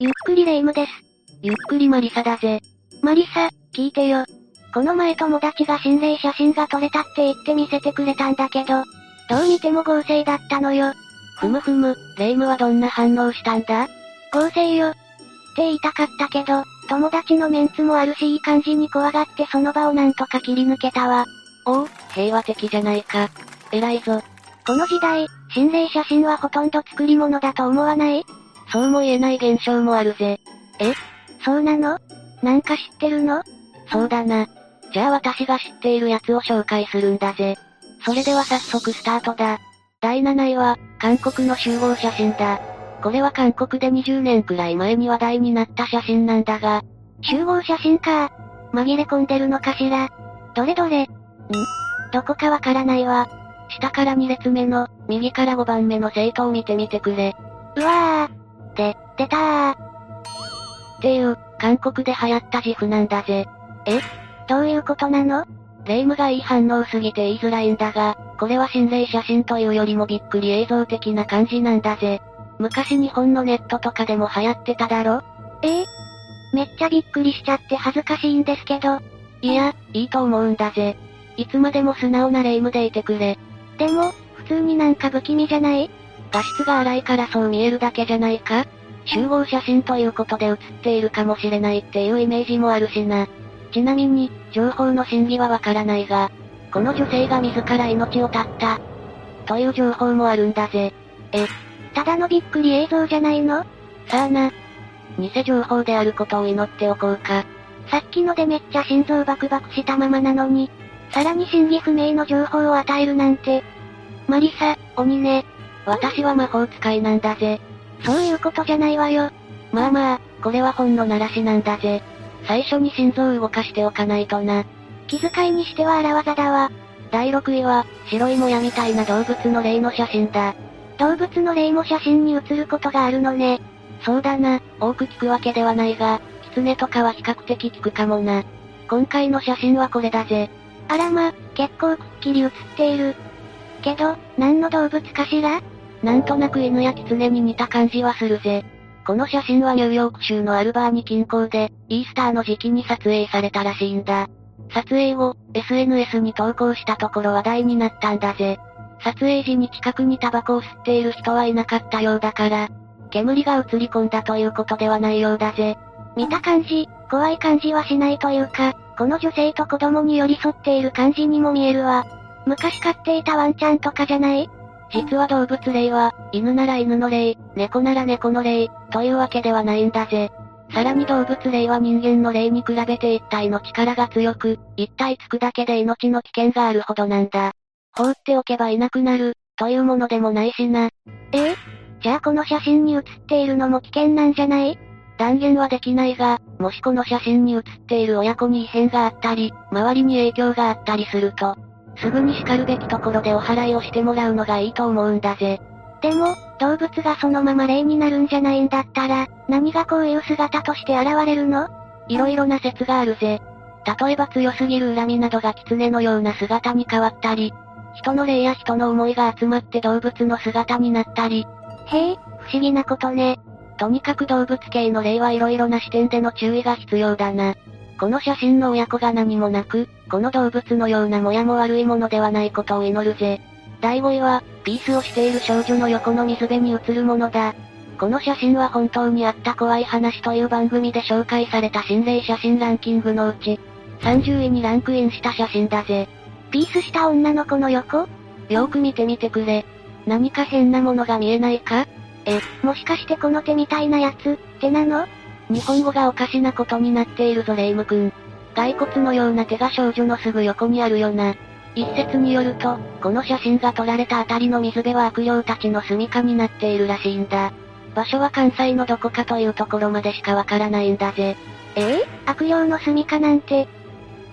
ゆっくりレ夢ムです。ゆっくりマリサだぜ。マリサ、聞いてよ。この前友達が心霊写真が撮れたって言って見せてくれたんだけど、どう見ても合成だったのよ。ふむふむ、レ夢ムはどんな反応したんだ？合成よ。って言いたかったけど、友達のメンツもあるしいい感じに怖がってその場をなんとか切り抜けたわ。おお、平和的じゃないか。偉いぞ。この時代、心霊写真はほとんど作り物だと思わない？そうも言えない現象もあるぜ。え？そうなの？なんか知ってるの？そうだな。じゃあ私が知っているやつを紹介するんだぜ。それでは早速スタートだ。第7位は、韓国の集合写真だ。これは韓国で20年くらい前に話題になった写真なんだが、集合写真か。紛れ込んでるのかしら？どれどれ？ん？どこかわからないわ。下から2列目の、右から5番目の生徒を見てみてくれ。うわー。で、出たー。っていう、韓国で流行った自負なんだぜ。え？どういうことなの？霊夢がいい反応すぎて言いづらいんだが、これは心霊写真というよりもびっくり映像的な感じなんだぜ。昔日本のネットとかでも流行ってただろ？ええ？めっちゃびっくりしちゃって恥ずかしいんですけど。いや、いいと思うんだぜ。いつまでも素直な霊夢でいてくれ。でも、普通になんか不気味じゃない？画質が荒いからそう見えるだけじゃないか？集合写真ということで写っているかもしれないっていうイメージもあるしな。ちなみに、情報の真偽はわからないが、この女性が自ら命を絶った、という情報もあるんだぜ。え、ただのびっくり映像じゃないの？さあな。偽情報であることを祈っておこうか。さっきのでめっちゃ心臓バクバクしたままなのに、さらに真偽不明の情報を与えるなんて。マリサ、鬼ね。私は魔法使いなんだぜ。そういうことじゃないわよ。まあまあ、これは本の鳴らしなんだぜ。最初に心臓を動かしておかないとな。気遣いにしては荒技だわ。第6位は、白いもやみたいな動物の霊の写真だ。動物の霊も写真に写ることがあるのね。そうだな、多く聞くわけではないが、狐とかは比較的聞くかもな。今回の写真はこれだぜ。あらま、結構くっきり写っている。けど、何の動物かしら？なんとなく犬や狐に似た感じはするぜ。この写真はニューヨーク州のアルバーニ近郊で、イースターの時期に撮影されたらしいんだ。撮影後、SNS に投稿したところ話題になったんだぜ。撮影時に近くにタバコを吸っている人はいなかったようだから、煙が映り込んだということではないようだぜ。見た感じ、怖い感じはしないというか、この女性と子供に寄り添っている感じにも見えるわ。昔飼っていたワンちゃんとかじゃない？実は動物霊は、犬なら犬の霊、猫なら猫の霊、というわけではないんだぜ。さらに動物霊は人間の霊に比べて一体の力が強く、一体つくだけで命の危険があるほどなんだ。放っておけばいなくなる、というものでもないしな。え？えじゃあこの写真に写っているのも危険なんじゃない？断言はできないが、もしこの写真に写っている親子に異変があったり、周りに影響があったりすると、すぐに叱るべきところでお祓いをしてもらうのがいいと思うんだぜ。でも、動物がそのまま霊になるんじゃないんだったら、何がこういう姿として現れるの？色々な説があるぜ。例えば強すぎる恨みなどが狐のような姿に変わったり、人の霊や人の思いが集まって動物の姿になったり。へえ、不思議なことね。とにかく動物系の霊は色々な視点での注意が必要だな。この写真の親子が何もなく、この動物のようなもやも悪いものではないことを祈るぜ。第5位は、ピースをしている少女の横の水辺に映るものだ。この写真は本当にあった怖い話という番組で紹介された心霊写真ランキングのうち、30位にランクインした写真だぜ。ピースした女の子の横？よーく見てみてくれ。何か変なものが見えないか？え、もしかしてこの手みたいなやつ、ってなの？日本語がおかしなことになっているぞレイム君。骸骨のような手が少女のすぐ横にあるよな。一説によると、この写真が撮られたあたりの水辺は悪霊たちの住処になっているらしいんだ。場所は関西のどこかというところまでしかわからないんだぜ。え？え悪霊の住処なんて。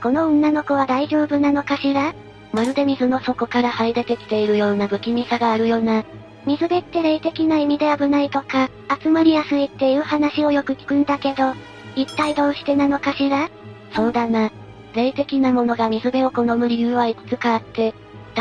この女の子は大丈夫なのかしら？まるで水の底から這い出てきているような不気味さがあるよな。水辺って霊的な意味で危ないとか、集まりやすいっていう話をよく聞くんだけど、一体どうしてなのかしら？そうだな。霊的なものが水辺を好む理由はいくつかあって、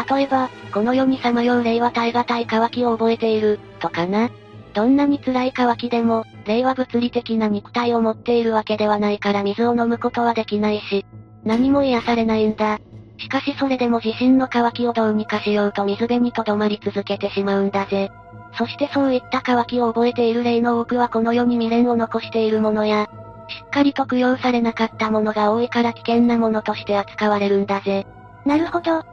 例えば、この世にさまよう霊は耐え難い渇きを覚えている、とかな。どんなに辛い渇きでも、霊は物理的な肉体を持っているわけではないから水を飲むことはできないし、何も癒されないんだ。しかしそれでも自身の渇きをどうにかしようと水辺に留まり続けてしまうんだぜ。そしてそういった渇きを覚えている霊の多くはこの世に未練を残しているものや、しっかりと供養されなかったものが多いから危険なものとして扱われるんだぜ。なるほど。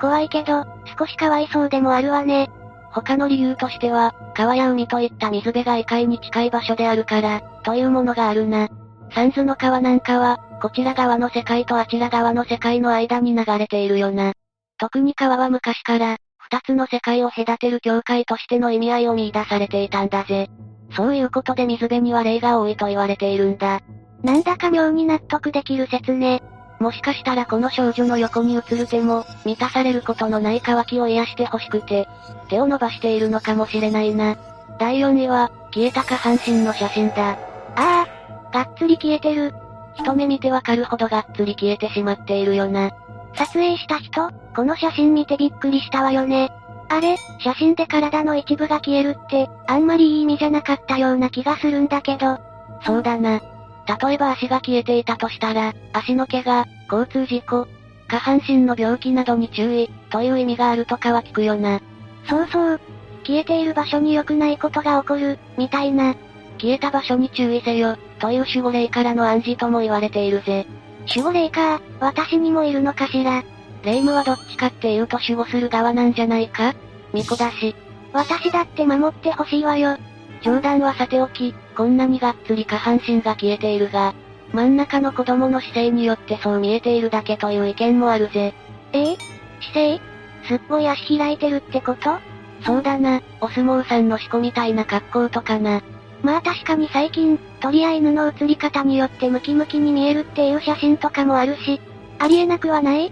怖いけど、少しかわいそうでもあるわね。他の理由としては、川や海といった水辺が異界に近い場所であるから、というものがあるな。サンズの川なんかは、こちら側の世界とあちら側の世界の間に流れているよな。特に川は昔から、二つの世界を隔てる境界としての意味合いを見出されていたんだぜ。そういうことで水辺には霊が多いと言われているんだ。なんだか妙に納得できる説ね。もしかしたらこの少女の横に映る手も、満たされることのない渇きを癒して欲しくて、手を伸ばしているのかもしれないな。第4位は、消えた下半身の写真だ。ああ、がっつり消えてる。一目見てわかるほどがっつり消えてしまっているよな。撮影した人、この写真見てびっくりしたわよね。あれ、写真で体の一部が消えるって、あんまりいい意味じゃなかったような気がするんだけど。そうだな。例えば足が消えていたとしたら、足の怪我、交通事故、下半身の病気などに注意、という意味があるとかは聞くよな。そうそう。消えている場所に良くないことが起こる、みたいな。消えた場所に注意せよ、という守護霊からの暗示とも言われているぜ。守護霊か、私にもいるのかしら。霊夢はどっちかっていうと守護する側なんじゃないか？巫女だし。私だって守ってほしいわよ。冗談はさておき、こんなにがっつり下半身が消えているが、真ん中の子供の姿勢によってそう見えているだけという意見もあるぜ。ええ？姿勢？すっごい足開いてるってこと？そうだな、お相撲さんの仕込みたいな格好とかな。まあ確かに最近、鳥や犬の映り方によってムキムキに見えるっていう写真とかもあるし、ありえなくはない？っ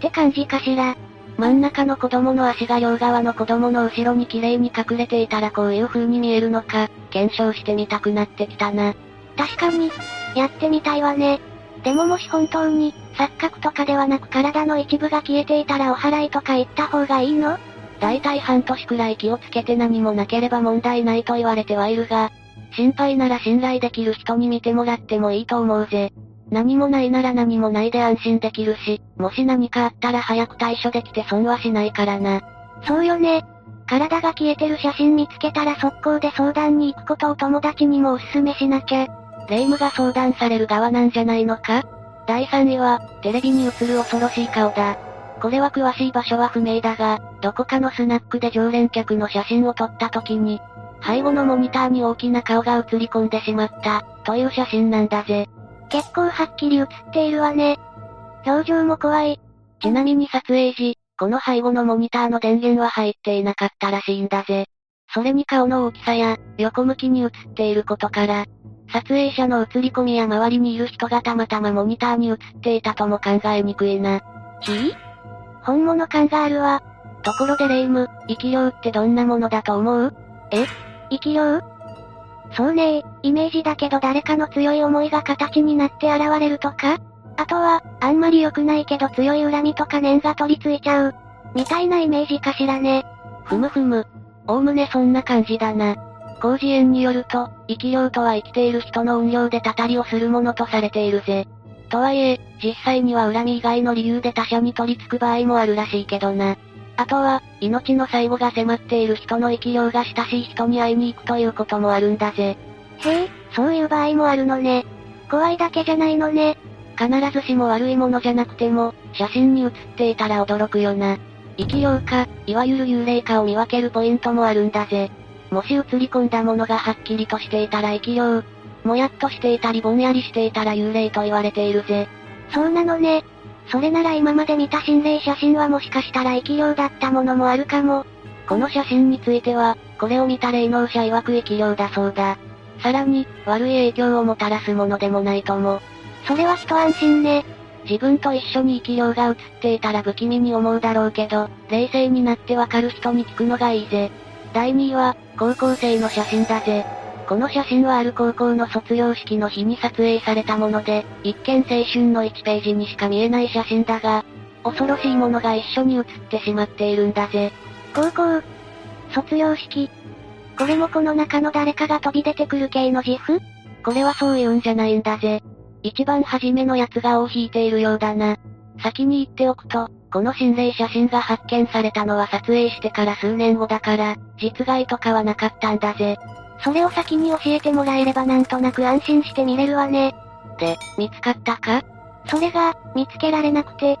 て感じかしら。真ん中の子供の足が両側の子供の後ろに綺麗に隠れていたらこういう風に見えるのか、検証してみたくなってきたな。確かに、やってみたいわね。でももし本当に、錯覚とかではなく体の一部が消えていたらお祓いとか行った方がいいの？大体半年くらい気をつけて何もなければ問題ないと言われてはいるが、心配なら信頼できる人に見てもらってもいいと思うぜ。何もないなら何もないで安心できるし、もし何かあったら早く対処できて損はしないからな。そうよね。体が消えてる写真見つけたら速攻で相談に行くことを友達にもお勧めしなきゃ。霊夢が相談される側なんじゃないのか？第3位は、テレビに映る恐ろしい顔だ。これは詳しい場所は不明だが、どこかのスナックで常連客の写真を撮った時に、背後のモニターに大きな顔が映り込んでしまった、という写真なんだぜ。結構はっきり写っているわね。表情も怖い。ちなみに撮影時、この背後のモニターの電源は入っていなかったらしいんだぜ。それに顔の大きさや、横向きに映っていることから、撮影者の映り込みや周りにいる人がたまたまモニターに映っていたとも考えにくいな。ひぃ本物感があるわ。ところでレイム、生き量ってどんなものだと思う？え？生き量そうねえイメージだけど誰かの強い思いが形になって現れるとか？あとは、あんまり良くないけど強い恨みとか念が取り付いちゃう。みたいなイメージかしらね。ふむふむ。おおむねそんな感じだな。広辞苑によると、生き量とは生きている人の運量でたたりをするものとされているぜ。とはいえ、実際には恨み以外の理由で他者に取り付く場合もあるらしいけどな。あとは、命の最後が迫っている人の生き量が親しい人に会いに行くということもあるんだぜ。へえ、そういう場合もあるのね。怖いだけじゃないのね。必ずしも悪いものじゃなくても、写真に写っていたら驚くよな。生き量か、いわゆる幽霊かを見分けるポイントもあるんだぜ。もし映り込んだものがはっきりとしていたら生き量、もやっとしていたりぼんやりしていたら幽霊と言われているぜ。そうなのね。それなら今まで見た心霊写真はもしかしたら生き量だったものもあるかも。この写真については、これを見た霊能者曰く生き量だそうだ。さらに、悪い影響をもたらすものでもないとも。それは一安心ね。自分と一緒に生き量が映っていたら不気味に思うだろうけど、冷静になってわかる人に聞くのがいいぜ。第2位は、高校生の写真だぜ。この写真はある高校の卒業式の日に撮影されたもので、一見青春の1ページにしか見えない写真だが、恐ろしいものが一緒に写ってしまっているんだぜ。高校、卒業式。これもこの中の誰かが飛び出てくる系の自負？これはそういうんじゃないんだぜ。一番初めのやつが尾を引いているようだな。先に言っておくと、この心霊写真が発見されたのは撮影してから数年後だから、実害とかはなかったんだぜ。それを先に教えてもらえればなんとなく安心して見れるわね。で、見つかったか？それが、見つけられなくて。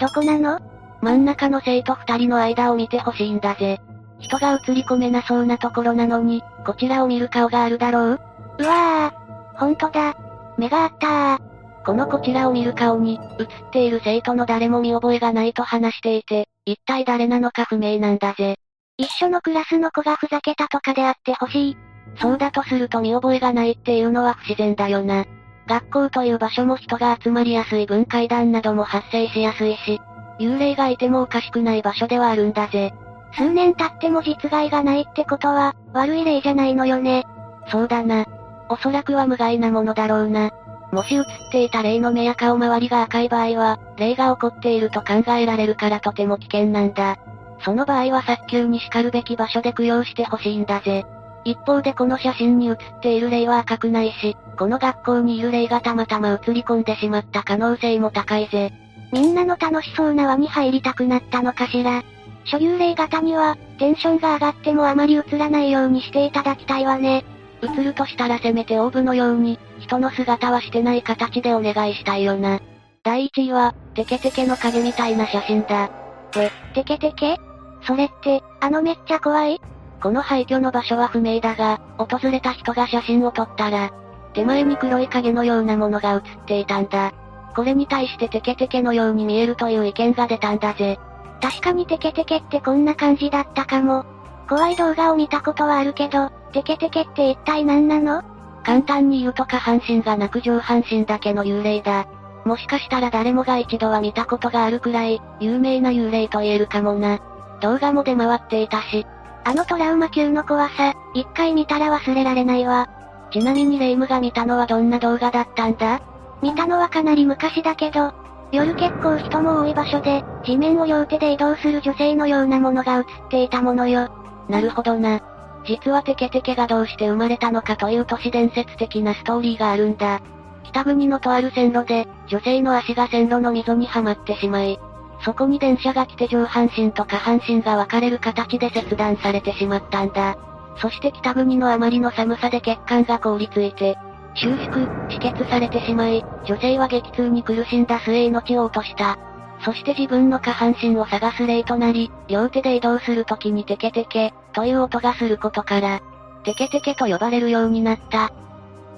どこなの？真ん中の生徒二人の間を見てほしいんだぜ。人が映り込めなそうなところなのに、こちらを見る顔があるだろう？うわぁ、ほんとだ。目があったー。このこちらを見る顔に、映っている生徒の誰も見覚えがないと話していて、一体誰なのか不明なんだぜ。一緒のクラスの子がふざけたとかであってほしい。そうだとすると見覚えがないっていうのは不自然だよな。学校という場所も人が集まりやすい分階段なども発生しやすいし、幽霊がいてもおかしくない場所ではあるんだぜ。数年経っても実害がないってことは、悪い例じゃないのよね。そうだな。おそらくは無害なものだろうな。もし映っていた霊の目や顔周りが赤い場合は、霊が起こっていると考えられるからとても危険なんだ。その場合は早急に叱るべき場所で供養してほしいんだぜ。一方でこの写真に写っている霊は赤くないし、この学校にいる霊がたまたま映り込んでしまった可能性も高いぜ。みんなの楽しそうな輪に入りたくなったのかしら。所有霊型には、テンションが上がってもあまり映らないようにしていただきたいわね。映るとしたらせめてオーブのように、人の姿はしてない形でお願いしたいよな。第1位は、テケテケの影みたいな写真だ。て、テケテケ？それって、あのめっちゃ怖い？この廃墟の場所は不明だが、訪れた人が写真を撮ったら、手前に黒い影のようなものが写っていたんだ。これに対してテケテケのように見えるという意見が出たんだぜ。確かにテケテケってこんな感じだったかも。怖い動画を見たことはあるけど、テケテケって一体何なの？簡単に言うと下半身がなく上半身だけの幽霊だ。もしかしたら誰もが一度は見たことがあるくらい、有名な幽霊と言えるかもな。動画も出回っていたし。あのトラウマ級の怖さ、一回見たら忘れられないわ。ちなみにレイムが見たのはどんな動画だったんだ？見たのはかなり昔だけど、夜結構人も多い場所で、地面を両手で移動する女性のようなものが映っていたものよ。なるほどな。実はテケテケがどうして生まれたのかという都市伝説的なストーリーがあるんだ。北国のとある線路で、女性の足が線路の溝にはまってしまい、そこに電車が来て上半身と下半身が分かれる形で切断されてしまったんだ。そして北国のあまりの寒さで血管が凍りついて、収縮、止血されてしまい、女性は激痛に苦しんだ末命を落とした。そして自分の下半身を探す例となり、両手で移動するときにテケテケ、という音がすることから、テケテケと呼ばれるようになった。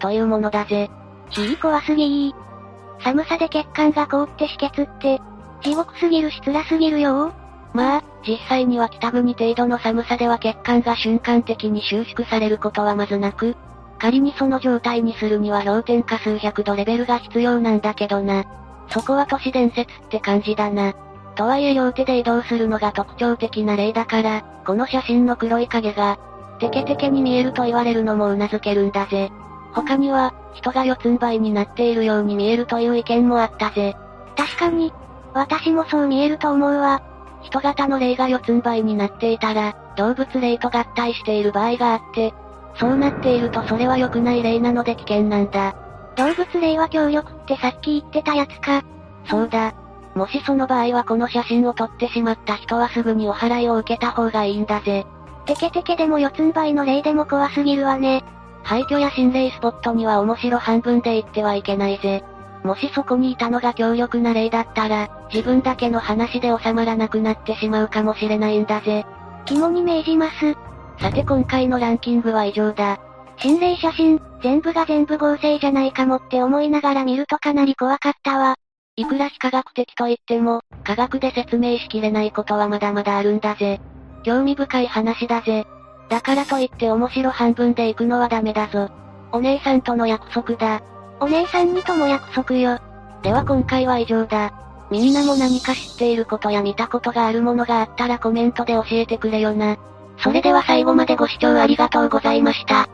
というものだぜ。ひー怖すぎー。寒さで血管が凍って止血って、地獄すぎるし辛すぎるよまあ、実際には北国程度の寒さでは血管が瞬間的に収縮されることはまずなく、仮にその状態にするには氷点下数百度レベルが必要なんだけどな。そこは都市伝説って感じだな。とはいえ両手で移動するのが特徴的な例だから、この写真の黒い影が、テケテケに見えると言われるのも頷けるんだぜ。他には、人が四つん這いになっているように見えるという意見もあったぜ。確かに、私もそう見えると思うわ。人型の霊が四つん這いになっていたら、動物霊と合体している場合があって、そうなっているとそれは良くない霊なので危険なんだ。動物霊は協力ってさっき言ってたやつか。そうだ。もしその場合はこの写真を撮ってしまった人はすぐにお払いを受けた方がいいんだぜ。テケテケでも四つん這いの霊でも怖すぎるわね。廃墟や心霊スポットには面白半分で行ってはいけないぜ。もしそこにいたのが強力な霊だったら、自分だけの話で収まらなくなってしまうかもしれないんだぜ。肝に銘じます。さて今回のランキングは以上だ。心霊写真、全部が全部合成じゃないかもって思いながら見るとかなり怖かったわ。いくら非科学的と言っても、科学で説明しきれないことはまだまだあるんだぜ。興味深い話だぜ。だからといって面白半分で行くのはダメだぞ。お姉さんとの約束だ。お姉さんにとも約束よ。では今回は以上だ。みんなも何か知っていることや見たことがあるものがあったらコメントで教えてくれよな。それでは最後までご視聴ありがとうございました。